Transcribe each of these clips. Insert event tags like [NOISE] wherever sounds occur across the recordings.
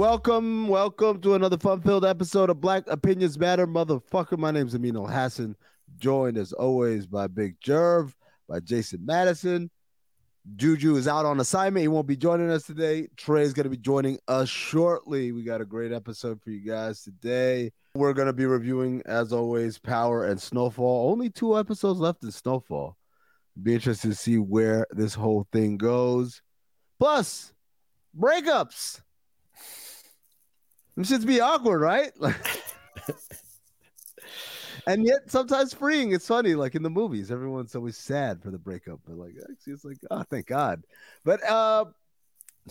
Welcome, welcome to another fun-filled episode of Black Opinions Matter, motherfucker. My name's Amin Al Hassan, joined as always by Big Jerv, by Jason Madison. Juju is out on assignment; he won't be joining us today. Trey is going to be joining us shortly. We got a great episode for you guys today. We're going to be reviewing, as always, Power and Snowfall. Only two episodes left in Snowfall. Be interested to see where this whole thing goes. Plus, breakups. Them should be awkward, right? [LAUGHS] [LAUGHS] and yet sometimes freeing. It's funny, like in the movies, everyone's always sad for the breakup, but like actually, it's like, oh, thank God. But uh,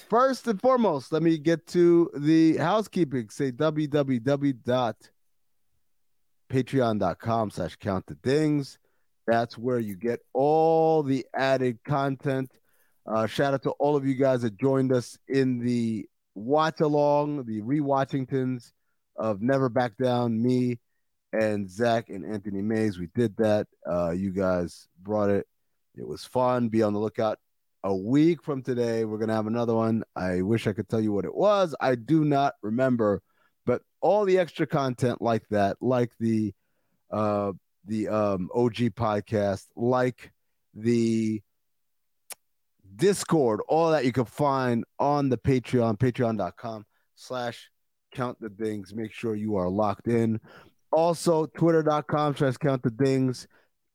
first and foremost, let me get to the housekeeping. Say www.patreon.com slash count the dings. That's where you get all the added content. Uh, shout out to all of you guys that joined us in the watch along, the rewatchingtons of Never Back Down, me and Zach and Anthony Mays. We did that. Uh, you guys brought it. It was fun. Be on the lookout. A week from today, we're gonna have another one. I wish I could tell you what it was. I do not remember, but all the extra content like that, like the uh the um OG podcast, like the Discord, all that you can find on the Patreon, patreon.com slash count the dings. Make sure you are locked in. Also, twitter.com slash count the dings.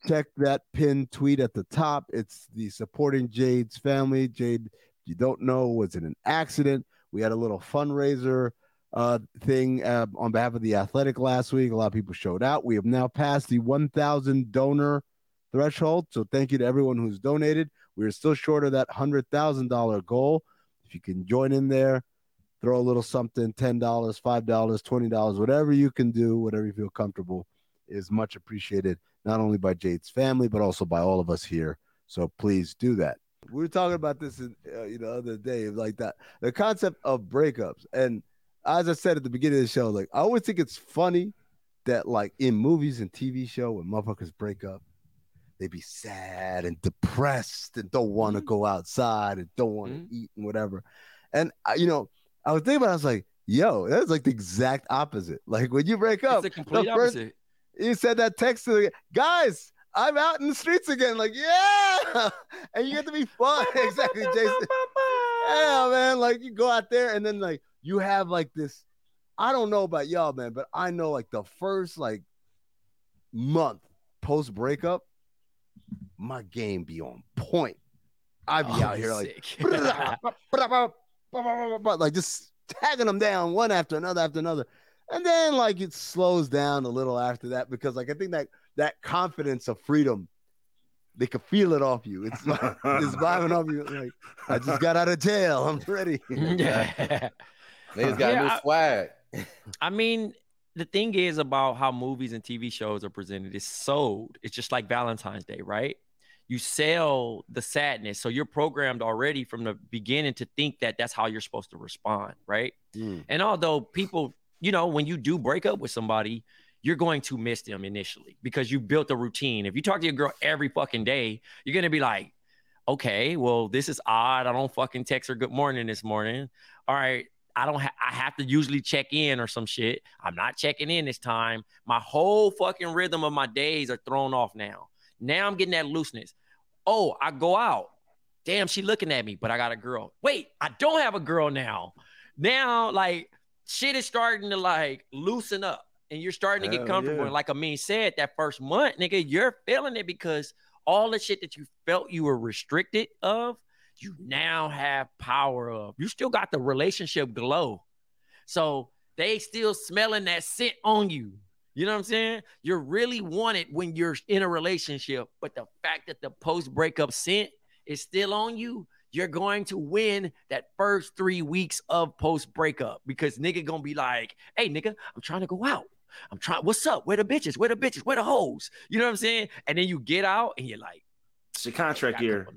Check that pinned tweet at the top. It's the supporting Jade's family. Jade, if you don't know, was in an accident. We had a little fundraiser uh, thing uh, on behalf of the athletic last week. A lot of people showed out. We have now passed the 1,000 donor threshold. So thank you to everyone who's donated. We're still short of that $100,000 goal. If you can join in there, throw a little something $10, $5, $20, whatever you can do, whatever you feel comfortable is much appreciated, not only by Jade's family, but also by all of us here. So please do that. We were talking about this in, uh, you know, the other day, like that, the concept of breakups. And as I said at the beginning of the show, like I always think it's funny that like in movies and TV show when motherfuckers break up, they be sad and depressed and don't want to mm-hmm. go outside and don't want to mm-hmm. eat and whatever. And I, you know, I was thinking about, it, I was like, yo, that's like the exact opposite. [LAUGHS] Like when you break up, it's the complete the first, opposite. You said that text to the guys, I'm out in the streets again. Like, yeah. [LAUGHS] and you get to be [LAUGHS] fun. exactly, Jason. yeah, man. Like you go out there and then like you have like this. I don't know about y'all, man, but I know like the first like month post breakup, my game be on point. I be Oh, out here like sick. like just tagging them down one after another after another. And then like it slows down a little after that because like I think that that confidence of freedom, they could feel it off you. It's like it's vibing off you. Like I just got out of jail. I'm ready. yeah. Niggas got Yeah, new swag. I mean, the thing is about how movies and TV shows are presented is sold. It's just like Valentine's Day, right? You sell the sadness. So you're programmed already from the beginning to think that that's how you're supposed to respond, right? Mm. And although people, you know, when you do break up with somebody, you're going to miss them initially because you built a routine. If you talk to your girl every fucking day, you're going to be like, okay, well, this is odd. I don't fucking text her good morning this morning. All right. I don't ha- I have to usually check in or some shit. I'm not checking in this time. My whole fucking rhythm of my days are thrown off now. Now I'm getting that looseness. Oh, I go out. Damn, she looking at me, but I got a girl. Wait, I don't have a girl now. Now, like, shit is starting to like loosen up and you're starting to get Hell comfortable. yeah. And like Amin said, that first month, nigga, you're feeling it because all the shit that you felt you were restricted of, you now have power of. You still got the relationship glow. So they still smelling that scent on you. You know what I'm saying? You're really wanted when you're in a relationship, but the fact that the post breakup scent is still on you, you're going to win that first three weeks of post breakup because nigga gonna be like, hey nigga, I'm trying to go out. I'm trying, what's up? Where the bitches? Where the bitches? Where the hoes? You know what I'm saying? And then you get out and you're like, It's your contract "Got a year.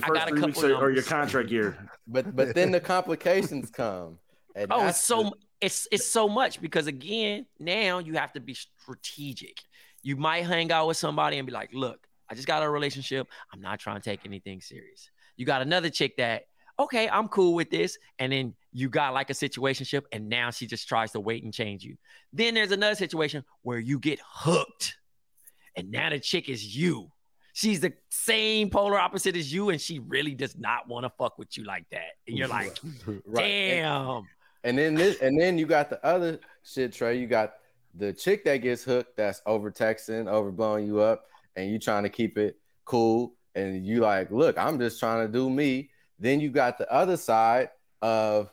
Couple. Your first three weeks couple are, are your contract year. [LAUGHS] But but then the complications come. And Oh, it's so the- it's it's so much because again, now you have to be strategic. You might hang out with somebody and be like, "Look, I just got a relationship. I'm not trying to take anything serious." You got another chick that, "Okay, I'm cool with this." And then you got like a situationship and now she just tries to wait and change you. Then there's another situation where you get hooked. And now the chick is you. She's the same polar opposite as you and she really does not want to fuck with you like that. And you're like, [LAUGHS] right. And- "Damn." And then this, and then you got the other shit, Trey. You got the chick that gets hooked, that's over texting, over blowing you up, and you trying to keep it cool. And you like, look, I'm just trying to do me. Then you got the other side of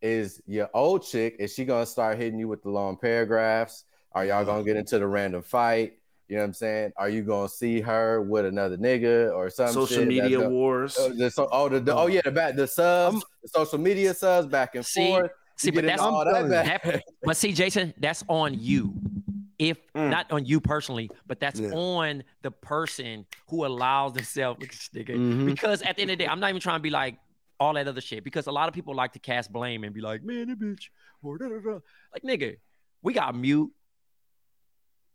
is your old chick. Is she gonna start hitting you with the long paragraphs? Are y'all gonna get into the random fight? You know what I'm saying? Are you gonna see her with another nigga or some Social shit media that's- wars. Oh, the, so, oh, the, the- oh yeah, the back, the subs, I'm- the social media subs back and See, forth. See, but that's all that that, but see, Jason, that's on you. If Mm. not on you personally, but that's Yeah. on the person who allows themselves look at this nigga. Mhm. Because at the end of the day, I'm not even trying to be like all that other shit. Because a lot of people like to cast blame and be like, man, that bitch, or da, da, da. like nigga, we got mute.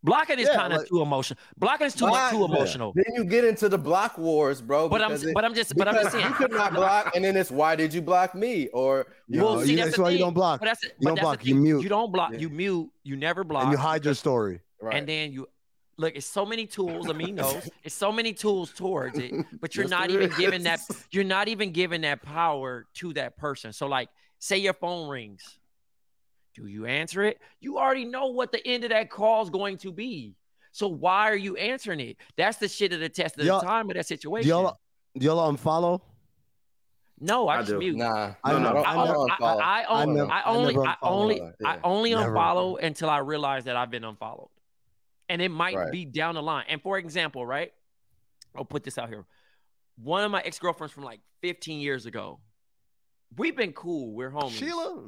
Blocking is Yeah, kind of like- too emotional. Blocking is too much too emotional. Then you get into the block wars, bro. But I'm, it- but I'm just, but I'm just because saying. you could not block, and then it's why did you block me? Or you Well, No, see, you- that's that's the why you don't block. But that's, but don't that's block, you mute. You don't block. Yeah. You mute. You never block. and you hide your story. right. and then you look it's so many tools i mean knows it's so many tools towards it but you're Yes, not there even giving that. you're not even giving that power to that person so like say your phone rings do you answer it you already know what the end of that call is going to be so why are you answering it that's the shit of the test of Y'all- the time of that Do situation y'all, do y'all unfollow? no i, I just do. mute nah, I No, no, don't- I, I only, don't I, unfollow. I, I I only, I I only, I unfollow. only, I only Never. unfollow until I realize that I've been unfollowed, and it might Right. be down the line. And for example, right, I'll put this out here. One of my ex girlfriends from like 15 years ago. We've been cool. We're homies. Sheila?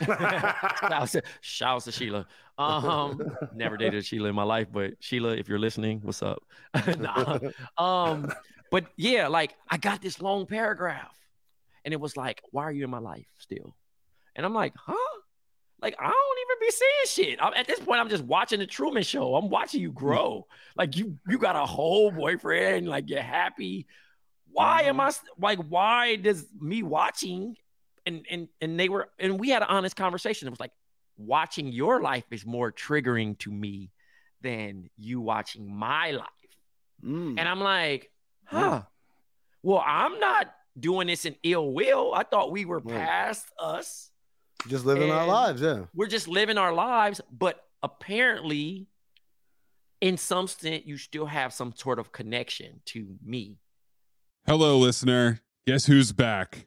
Shouts to, shouts to Sheila. Um, never dated Sheila in my life, but Sheila, if you're listening, what's up? [LAUGHS] nah. Um, but yeah, like I got this long paragraph, and it was like, "Why are you in my life still?" And I'm like, "Huh?" Like I don't even be saying shit. I'm, at this point, I'm just watching the Truman Show. I'm watching you grow. Like you, you got a whole boyfriend. Like you're happy. Why am I like? Why does me watching and and and they were and we had an honest conversation. It was like watching your life is more triggering to me than you watching my life. Mm. And I'm like, huh. Well, I'm not doing this in ill will. I thought we were Right. past us. Just living our lives, yeah. We're just living our lives, but apparently in some sense, you still have some sort of connection to me. Hello, listener. Guess who's back?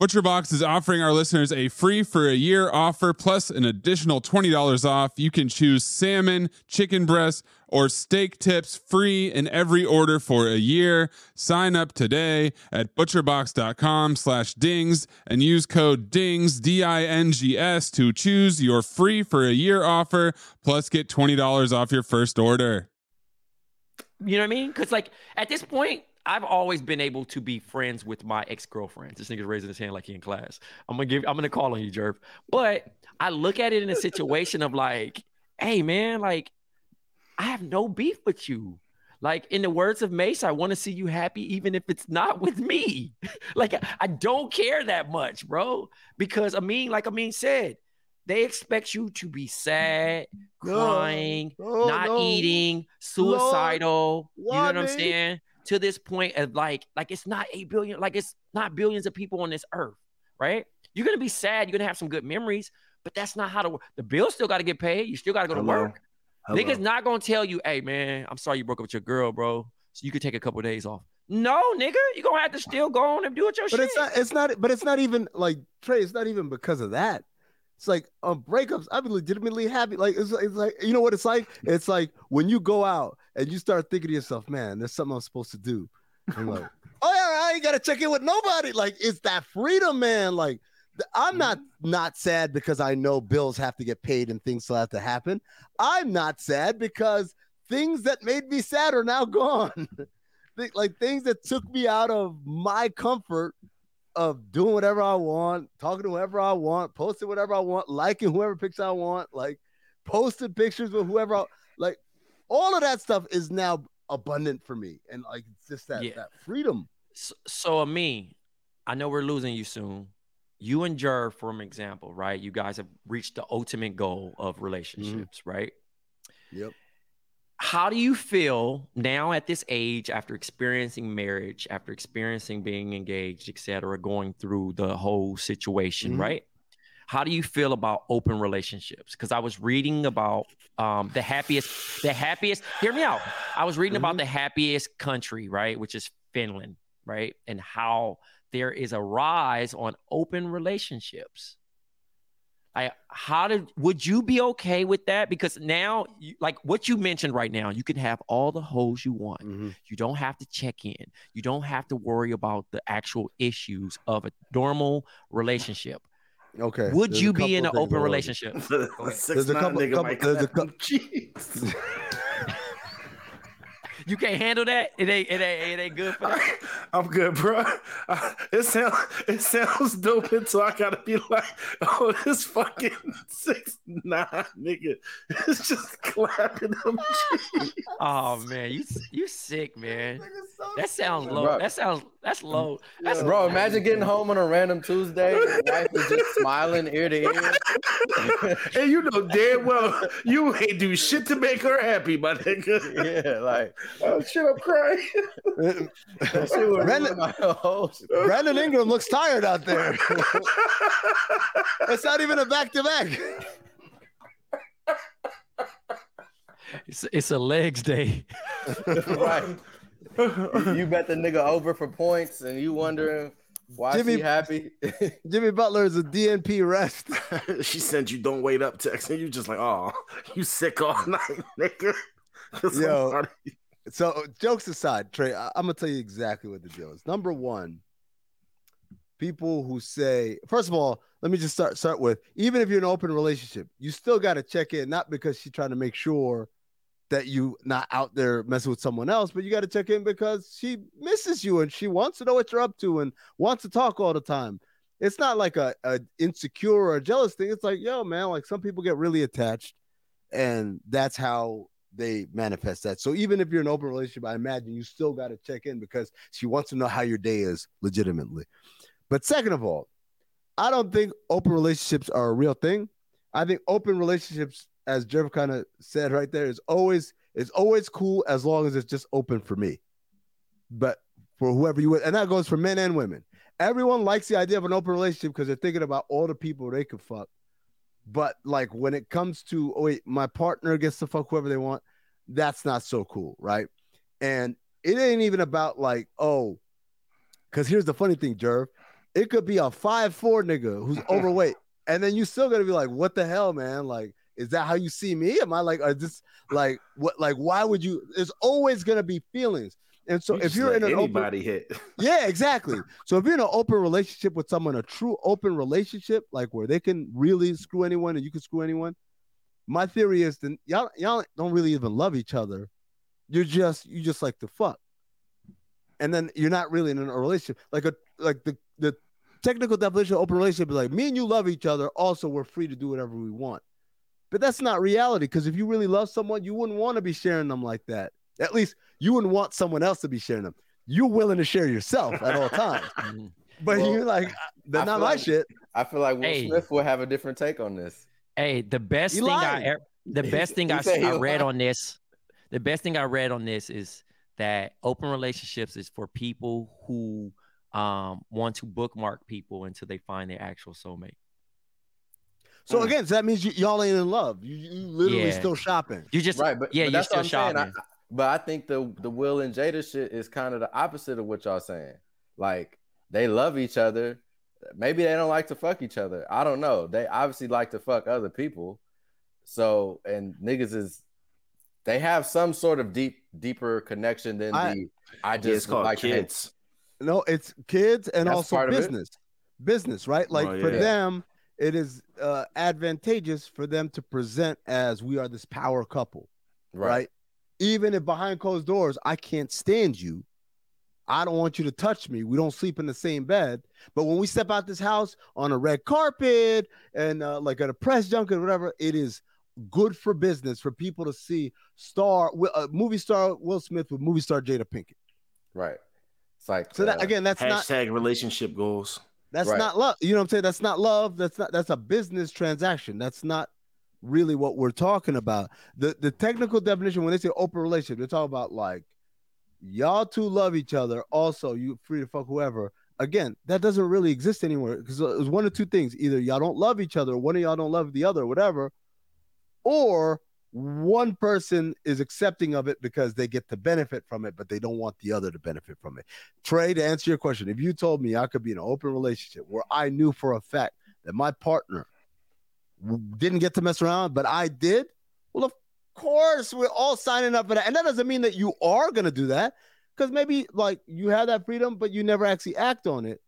ButcherBox is offering our listeners a free for a year offer plus an additional $20 off. You can choose salmon, chicken breast, or steak tips free in every order for a year. Sign up today at butcherbox.com slash dings and use code DINGS, D-I-N-G-S to choose your free for a year offer plus get $20 off your first order. You know what I mean? Because like at this point, I've always been able to be friends with my ex girlfriends. This nigga's raising his hand like he in class. I'm gonna give. I'm gonna call on you, Jerv. But I look at it in a situation of like, hey man, like I have no beef with you. Like in the words of Mace, I want to see you happy, even if it's not with me. [LAUGHS] like I don't care that much, bro. Because I mean, like Amin said, they expect you to be sad, crying, no, not no. eating, suicidal. you know what I'm saying? To this point of like, like it's not eight billion, like it's not billions of people on this earth, right? You're gonna be sad, you're gonna have some good memories, but that's not how to work. The bills still gotta get paid, you still gotta go to work. Hello. Niggas not gonna tell you, hey man, I'm sorry you broke up with your girl, bro. So you could take a couple days off. No, nigga, you're gonna have to still go on and do it your But shit. it's not. It's not. But it's not even like Trey. It's not even because of that. It's like on breakups. I'm legitimately happy. Like it's, it's like you know what it's like. It's like when you go out and you start thinking to yourself, "Man, there's something I'm supposed to do." I'm like, [LAUGHS] "Oh yeah, I ain't gotta check in with nobody." Like it's that freedom, man. Like I'm mm-hmm. not not sad because I know bills have to get paid and things still have to happen. I'm not sad because things that made me sad are now [LAUGHS] gone. Like things that took me out of my comfort of doing whatever I want, talking to whoever I want, posting whatever I want, liking whoever picture I want, like posting pictures with whoever I like all of that stuff is now abundant for me. And like it's just that Yeah. that freedom. So, so me, I know we're losing you soon. You and Jer, for an example, right? You guys have reached the ultimate goal of relationships, right? Yep. How do you feel now at this age, after experiencing marriage, after experiencing being engaged, etc., going through the whole situation, Mhm. right? How do you feel about open relationships? Because I was reading about um, the happiest, the happiest. Hear me out. I was reading about the happiest country, right, which is Finland, right, and how there is a rise on open relationships. I how did would you be okay with that? Because now, you, like what you mentioned right now, you can have all the holes you want. You don't have to check in. You don't have to worry about the actual issues of a normal relationship. Okay. Would There's you be in an couple of things open relationship? Six [LAUGHS] There's a couple- couple- there's a clap cou- them cheeks. [LAUGHS] You can't handle that. It ain't. It ain't. It ain't good for that. [LAUGHS] I'm good, bro. Uh, it sounds it sounds dope until I gotta be like, oh, this fucking six nine nigga It's just clapping them cheeks. Oh man, you you sick, man. That sounds low. Bro. That sounds that's mm. low. That's Bro, imagine getting home on a random Tuesday. Wife is just smiling ear to ear. [LAUGHS] And you know damn well you ain't do shit to make her happy, my nigga. yeah, like Oh shit, I'm crying. would Brandon- my whole shit. Brandon Ingram looks tired out there. it's not even a back to back. It's, it's a legs day. [LAUGHS] right. You, [LAUGHS] you bet the [LAUGHS] nigga over for points, and you wondering why Jimmy- she happy. [LAUGHS] Jimmy Butler is a DNP rest. she sent you "Don't wait up" text, and you just like, "Oh, you sick all night, nigga." So Yo. So jokes aside, Trey, I- I'm gonna tell you exactly what the deal is. Number one, people who say, first of all, let me just start start with, even if you're in an open relationship, you still got to check in, not because she's trying to make sure that you not out there messing with someone else, but you got to check in because she misses you and she wants to know what you're up to and wants to talk all the time. It's not like a, a insecure or a jealous thing. It's like, yo, man, like some people get really attached, and that's how they manifest that. So even if you're in an open relationship, I imagine you still got to check in because she wants to know how your day is legitimately. But second of all, I don't think open relationships are a real thing. I think open relationships, as Jeff kind of said right there, is always is always cool as long as it's just open for me. But for whoever you would, and that goes for men and women. Everyone likes the idea of an open relationship because they're thinking about all the people they could fuck. But like when it comes to oh wait, my partner gets to fuck whoever they want, that's not so cool, right? And it ain't even about like, oh, because here's the funny thing, Jerv. It could be a five four nigga who's [LAUGHS] overweight, and then you still gonna be like, what the hell, man? Like, is that how you see me? Am I like, are this like what? Like, why would you? There's always gonna be feelings, and so You if you're in an open, anybody hit, [LAUGHS] yeah, exactly. So if you're in an open relationship with someone, a true open relationship, like where they can really screw anyone and you can screw anyone, my theory is that y'all y'all don't really even love each other. You're just you just like to fuck, and then you're not really in a relationship. Like a like the the technical definition of open relationship is like me and you love each other. Also, we're free to do whatever we want. But that's not reality because if you really love someone, you wouldn't want to be sharing them like that. At least you wouldn't want someone else to be sharing them. You're willing to share yourself at all times. [LAUGHS] Mhm. But Well, you're like, that's not my like- shit. I feel like Will Hey. Smith will have a different take on this. Hey, the best He thing I ever, the best thing I, I read on this, the best thing I read on this is that open relationships is for people who um want to bookmark people until they find their actual soulmate. So Mm. again, so that means you, y'all ain't in love. You, you literally Yeah. still shopping. You just right, but yeah, but you're that's what still I'm saying. shopping. I- but I think the the Will and Jada shit is kind of the opposite of what y'all saying. Like they love each other. Maybe they don't like to fuck each other. I don't know. They obviously like to fuck other people. So and niggas is they have some sort of deep deeper connection than I- the I just it's called like to hang- kids. No, it's kids and That's also part of it? business. Business, right? Like Oh, for them, it is uh, advantageous for them to present as we are this power couple, right. Even if behind closed doors, I can't stand you. I don't want you to touch me. We don't sleep in the same bed. But when we step out this house on a red carpet and uh, like at a press junket, or whatever, it is good for business for people to see star, uh, movie star Will Smith with movie star Jada Pinkett. Right. It's like So that uh, again, that's not Hashtag relationship goals. That's Right. not love. You know what I'm saying? That's not love. That's not that's a business transaction. That's not really what we're talking about. The the technical definition when they say open relationship, they're talking about like y'all two love each other. Also, you free to fuck whoever. Again, that doesn't really exist anywhere because it was one of two things: either y'all don't love each other, or one of y'all don't love the other, whatever, or one person is accepting of it because they get to benefit from it, but they don't want the other to benefit from it. Trey, to answer your question, if you told me I could be in an open relationship where I knew for a fact that my partner didn't get to mess around, but I did, well, of course, we're all signing up for that. And that doesn't mean that you are going to do that because maybe like you have that freedom, but you never actually act on it.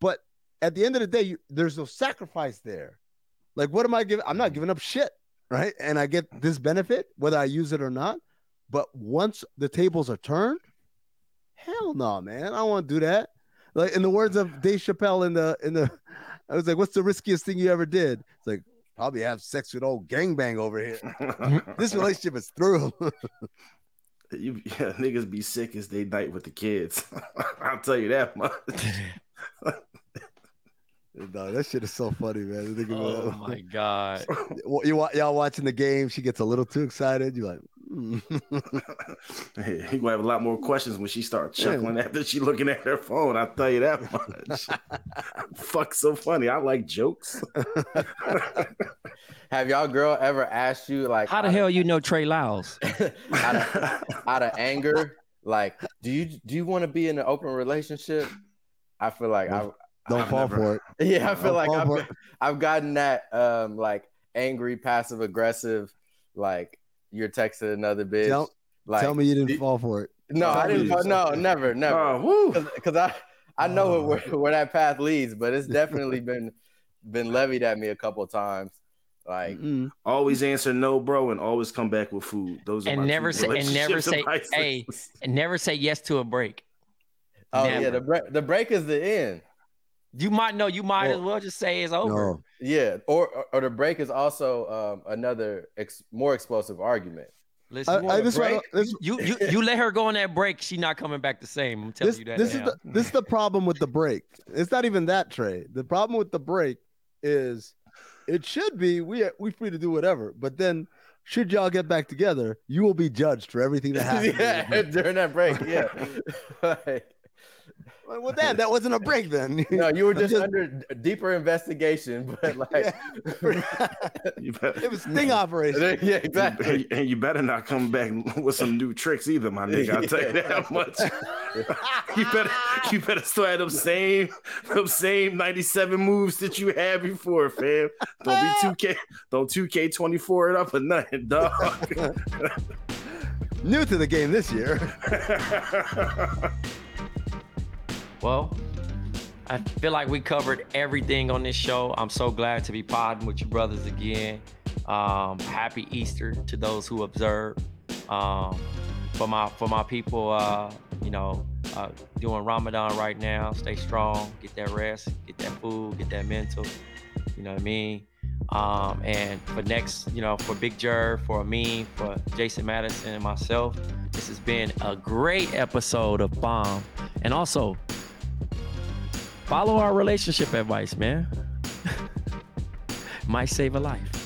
But at the end of the day, you, there's no sacrifice there. Like, what am I giving? I'm not mm-hmm. giving up shit, right? And I get this benefit, whether I use it or not. But once the tables are turned, hell no, man. I don't want to do that. Like in the words of Dave Chappelle in the in the I was like, what's the riskiest thing you ever did? It's like probably have sex with old gangbang over here. [LAUGHS] This relationship is through. [LAUGHS] you, yeah, niggas be sick as they night with the kids. [LAUGHS] I'll tell you that much. No, that shit is so funny, man. Think Oh about- [LAUGHS] my god. [LAUGHS] Well, you wa- y'all watching the game, she gets a little too excited. You're like, mm. [LAUGHS] Hey, he gonna have a lot more questions when she starts chuckling after she looking at her phone. I'll tell you that much. Fuck, so funny. I like jokes. have y'all girl ever asked you like How the out hell you know Trey Lyles? out, of, out of anger, like, do you do you want to be in an open relationship? I feel like I [LAUGHS] Don't I've fall never- for it. [LAUGHS] yeah, I feel Don't like I've, it. I've gotten that um like angry, passive aggressive, like you're texting another bitch. Tell- like Tell me you didn't do- fall for it. No, I didn't. Please. No, never, never. Oh, woo. Because I I know Oh. where where that path leads, but it's [LAUGHS] definitely been been levied at me a couple times. Like Mm-mm. Always answer no, bro, and always come back with food. Those are And my never say- and never say, advices. hey. And never say yes to a break. Oh yeah, the break the break is the end. You might know. You might Well, as well just say it's over. No. Yeah, or or, or the break is also um, another ex- more explosive argument. Listen, I, you, I, wanna this, break? one, this, you, you you let her go on that break. She not coming back the same. I'm telling this, you that. this is the this is the problem with the break. It's not even that Trey. The problem with the break is it should be we we free to do whatever, but then should y'all get back together, you will be judged for everything that [LAUGHS] happened. yeah, during that break. Yeah. [LAUGHS] [LAUGHS] Like, well, damn, that wasn't a break then. [LAUGHS] no, you were [LAUGHS] just, just- under deeper investigation, [LAUGHS] but like, You it was sting operation. yeah, exactly. and, and you better not come back with some new tricks either, my nigga. I'll tell you that much. you better you better still have them same them same 97 moves that you had before, fam. Don't be 2K, don't 2K24 it up or nothing, dog. New to the game this year. Well, I feel like we covered everything on this show. I'm so glad to be podding with you brothers again. Um, happy Easter to those who observe. Um, for my for my people, uh, you know, uh, doing Ramadan right now. Stay strong, get that rest, get that food, get that mental. You know what I mean? Um, and for next, you know, for Big Jer, for me, for Jason Madison and myself, this has been a great episode of Bomm. And also, follow our relationship advice, man. [LAUGHS] Might save a life.